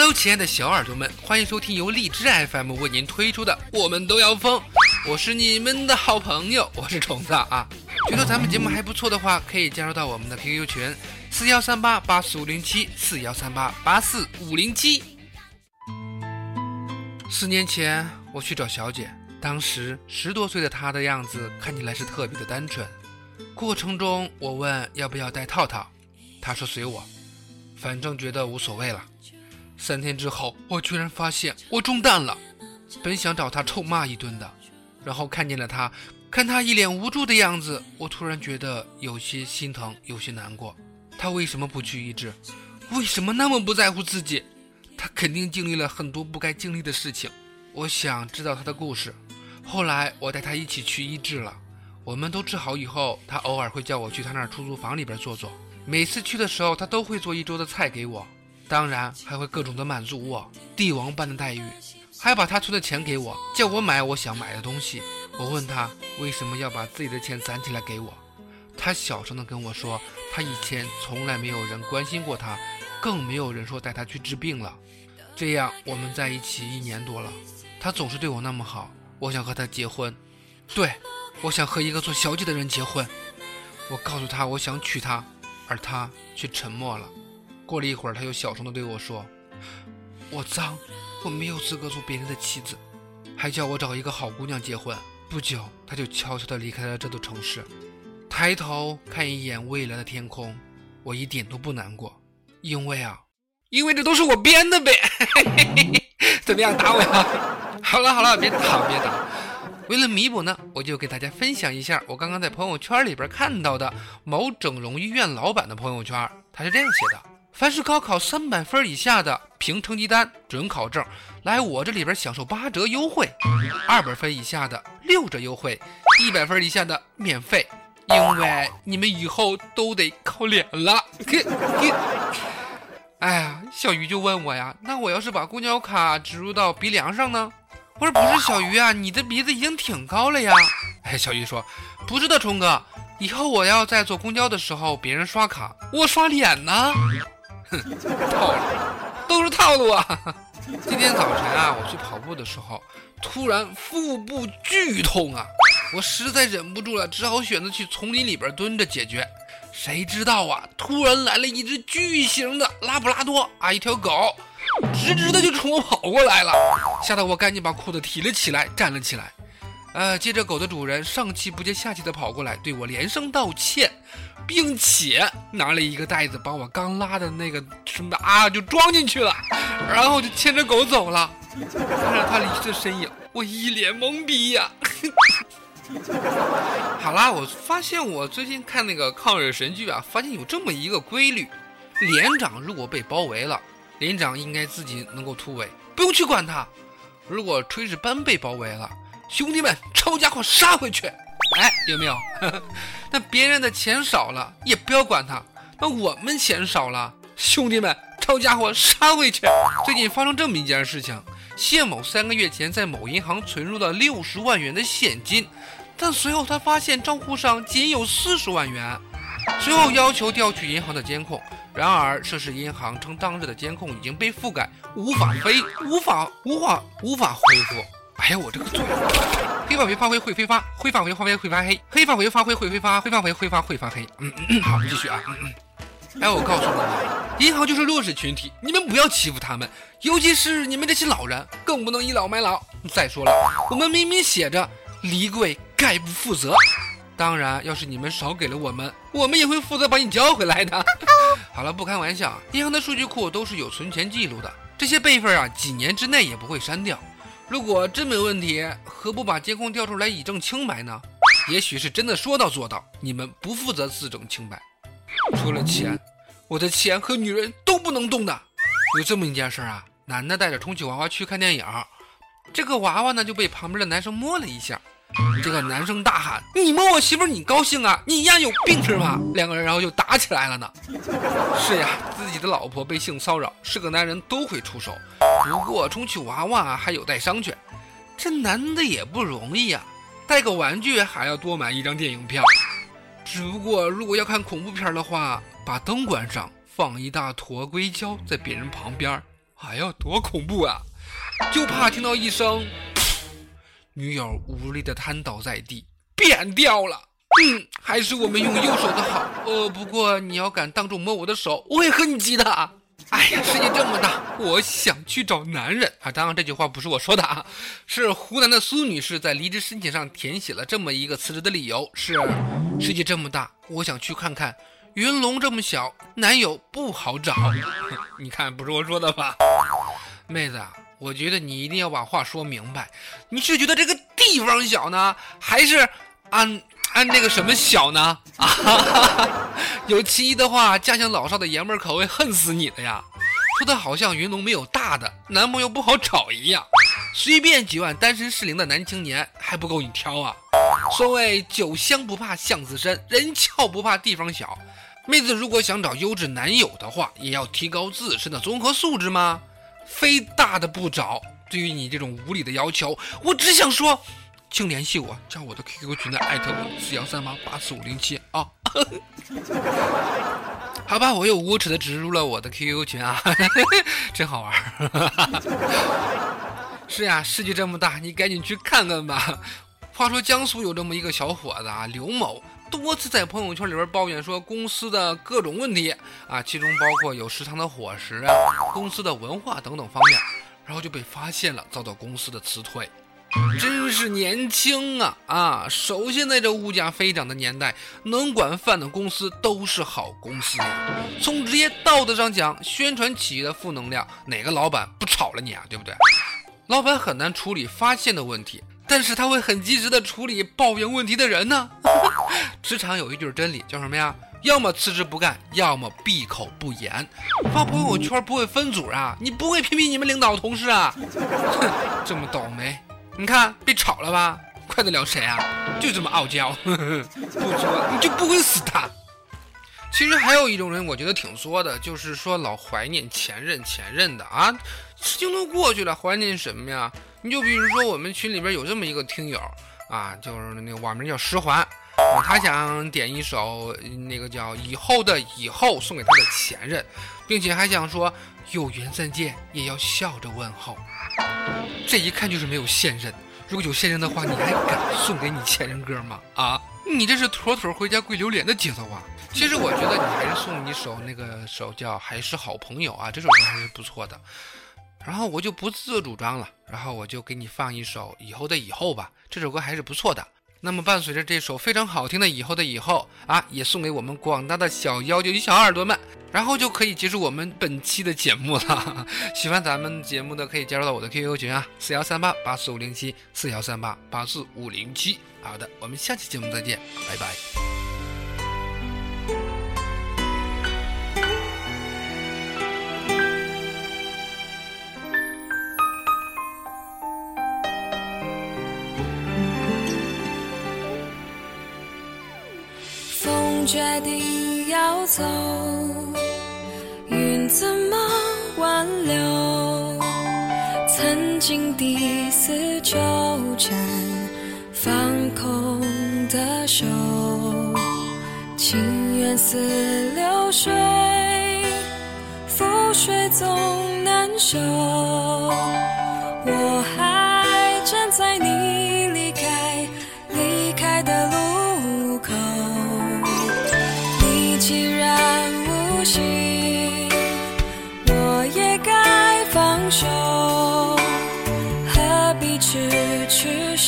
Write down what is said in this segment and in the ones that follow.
Hello，亲爱的小耳朵们，欢迎收听由荔枝 FM 为您推出的《我们都要疯》，我是你们的好朋友，我是虫子啊。觉得咱们节目还不错的话，可以加入到我们的 QQ 群四幺三八八四五零七四幺三八八四五零七。四年前我去找小姐，当时十多岁的她的样子看起来是特别的单纯。过程中我问要不要戴套套，她说随我，反正觉得无所谓了。三天之后，我居然发现我中弹了。本想找他臭骂一顿的，然后看见了他，看他一脸无助的样子，我突然觉得有些心疼，有些难过。他为什么不去医治？为什么那么不在乎自己？他肯定经历了很多不该经历的事情。我想知道他的故事。后来我带他一起去医治了。我们都治好以后，他偶尔会叫我去他那儿出租房里边坐坐。每次去的时候，他都会做一桌的菜给我。当然还会各种的满足我，帝王般的待遇，还把他存的钱给我，叫我买我想买的东西。我问他为什么要把自己的钱攒起来给我，他小声的跟我说，他以前从来没有人关心过他，更没有人说带他去治病了。这样我们在一起一年多了，他总是对我那么好，我想和他结婚，对我想和一个做小姐的人结婚。我告诉他我想娶她，而他却沉默了。过了一会儿，他又小声的对我说：“我脏，我没有资格做别人的妻子，还叫我找一个好姑娘结婚。”不久，他就悄悄的离开了这座城市。抬头看一眼未来的天空，我一点都不难过，因为啊，因为这都是我编的呗。怎么样，打我呀？好了好了，别打别打。为了弥补呢，我就给大家分享一下我刚刚在朋友圈里边看到的某整容医院老板的朋友圈，他是这样写的。凡是高考三百分以下的，凭成绩单、准考证来我这里边享受八折优惠；二百分以下的六折优惠；一百分以下的免费。因为你们以后都得靠脸了。哎呀，小鱼就问我呀，那我要是把公交卡植入到鼻梁上呢？我说不是，小鱼啊，你的鼻子已经挺高了呀。哎，小鱼说，不是的，冲哥，以后我要在坐公交的时候，别人刷卡，我刷脸呢。套路都是套路啊！今天早晨啊，我去跑步的时候，突然腹部剧痛啊，我实在忍不住了，只好选择去丛林里边蹲着解决。谁知道啊，突然来了一只巨型的拉布拉多啊，一条狗，直直的就冲我跑过来了，吓得我赶紧把裤子提了起来，站了起来。呃，接着狗的主人上气不接下气的跑过来，对我连声道歉。并且拿了一个袋子，把我刚拉的那个什么啊就装进去了，然后就牵着狗走了。看 着他离去的身影，我一脸懵逼呀。好啦，我发现我最近看那个抗日神剧啊，发现有这么一个规律：连长如果被包围了，连长应该自己能够突围，不用去管他；如果炊事班被包围了，兄弟们抄家伙杀回去。哎，有没有？那别人的钱少了也不要管他，那我们钱少了，兄弟们抄家伙杀回去。最近发生这么一件事情：谢某三个月前在某银行存入了六十万元的现金，但随后他发现账户上仅有四十万元，随后要求调取银行的监控，然而涉事银行称当日的监控已经被覆盖，无法非无法无法无法恢复。哎呀，我这个嘴！黑发会发灰会挥发，灰发会发灰会发黑，黑发会发灰会挥发，灰发会挥发会发黑。嗯嗯，好，继续啊。嗯嗯。哎，我告诉你们，银行就是弱势群体，你们不要欺负他们，尤其是你们这些老人，更不能倚老卖老。再说了，我们明明写着离柜概不负责。当然，要是你们少给了我们，我们也会负责把你交回来的。好了，不开玩笑，银行的数据库都是有存钱记录的，这些备份啊，几年之内也不会删掉。如果真没问题，何不把监控调出来以证清白呢？也许是真的说到做到，你们不负责自证清白。除了钱，我的钱和女人都不能动的。有这么一件事啊，男的带着充气娃娃去看电影，这个娃娃呢就被旁边的男生摸了一下。这个男生大喊：“你摸我媳妇，你高兴啊？你丫有病是吧？”两个人然后就打起来了呢。是呀，自己的老婆被性骚扰，是个男人都会出手。不过充气娃娃还有待商榷。这男的也不容易呀，带个玩具还要多买一张电影票。只不过如果要看恐怖片的话，把灯关上，放一大坨硅胶在别人旁边，哎呀，多恐怖啊！就怕听到一声，女友无力的瘫倒在地，扁掉了。嗯，还是我们用右手的好。呃，不过你要敢当众摸我的手，我会和你急的。哎呀，世界这么大，我想去找男人啊！当然，这句话不是我说的啊，是湖南的苏女士在离职申请上填写了这么一个辞职的理由：是世界这么大，我想去看看。云龙这么小，男友不好找。你看，不是我说的吧？妹子，我觉得你一定要把话说明白。你是觉得这个地方小呢，还是按按那个什么小呢？啊，有其一的话，家乡老少的爷们儿可会恨死你的呀！说的好像云龙没有大的，男朋友不好找一样。随便几万单身适龄的男青年还不够你挑啊！所谓酒香不怕巷子深，人俏不怕地方小。妹子如果想找优质男友的话，也要提高自身的综合素质吗？非大的不找。对于你这种无理的要求，我只想说，请联系我，加我的 QQ 群的艾特我四幺三八八四五零七啊。好吧，我又无耻的植入了我的 QQ 群啊，真好玩。是呀，世界这么大，你赶紧去看看吧。话说江苏有这么一个小伙子啊，刘某。多次在朋友圈里边抱怨说公司的各种问题啊，其中包括有食堂的伙食啊、公司的文化等等方面，然后就被发现了，遭到公司的辞退。真是年轻啊啊！首先在这物价飞涨的年代，能管饭的公司都是好公司。从职业道德上讲，宣传企业的负能量，哪个老板不炒了你啊？对不对？老板很难处理发现的问题。但是他会很及时的处理抱怨问题的人呢。职场有一句真理，叫什么呀？要么辞职不干，要么闭口不言。发朋友圈不会分组啊？你不会批评你们领导同事啊？哼，这么倒霉，你看被炒了吧？怪得了谁啊？就这么傲娇，不作你就不会死的。其实还有一种人，我觉得挺作的，就是说老怀念前任前任的啊。事情都过去了，怀念什么呀？你就比如说，我们群里边有这么一个听友啊，就是那个网名叫石环，他想点一首那个叫《以后的以后》送给他的前任，并且还想说有缘再见也要笑着问候。这一看就是没有现任，如果有现任的话，你还敢送给你前任歌吗？啊，你这是妥妥回家跪榴莲的节奏啊！其实我觉得你还是送一首那个首叫《还是好朋友》啊，这首歌还是不错的。然后我就不自作主张了，然后我就给你放一首《以后的以后》吧，这首歌还是不错的。那么伴随着这首非常好听的《以后的以后》啊，也送给我们广大的小妖精与小耳朵们，然后就可以结束我们本期的节目了。喜欢咱们节目的可以加入到我的 QQ 群啊，四幺三八八四五零七，四幺三八八四五零七。好的，我们下期节目再见，拜拜。决定要走，云怎么挽留？曾经第四纠缠，放空的手，情缘似流水，覆水总难收。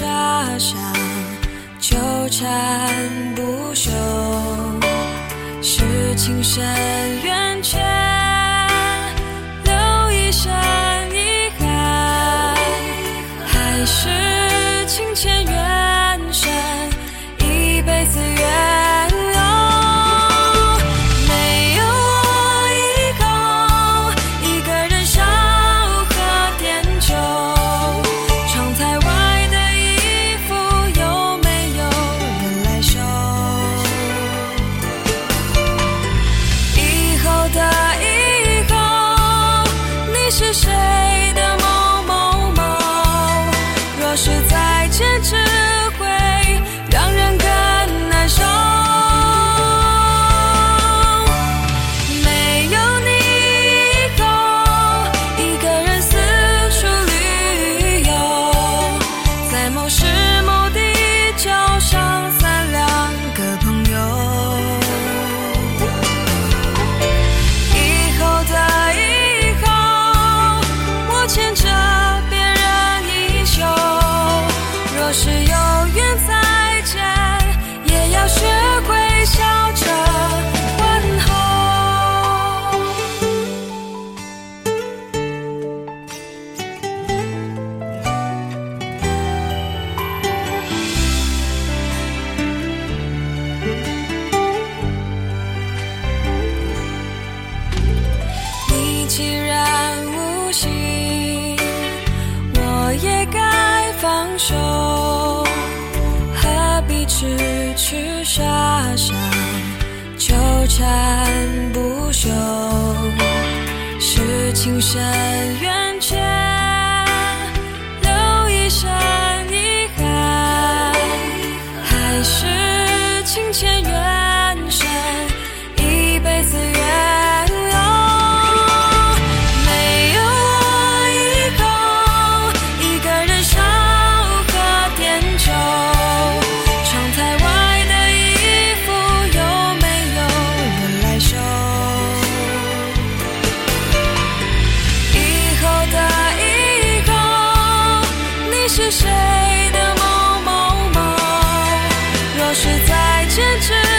痴傻傻纠缠不休？是情深缘浅，手何必痴痴傻傻纠缠不休。是情深若是再见持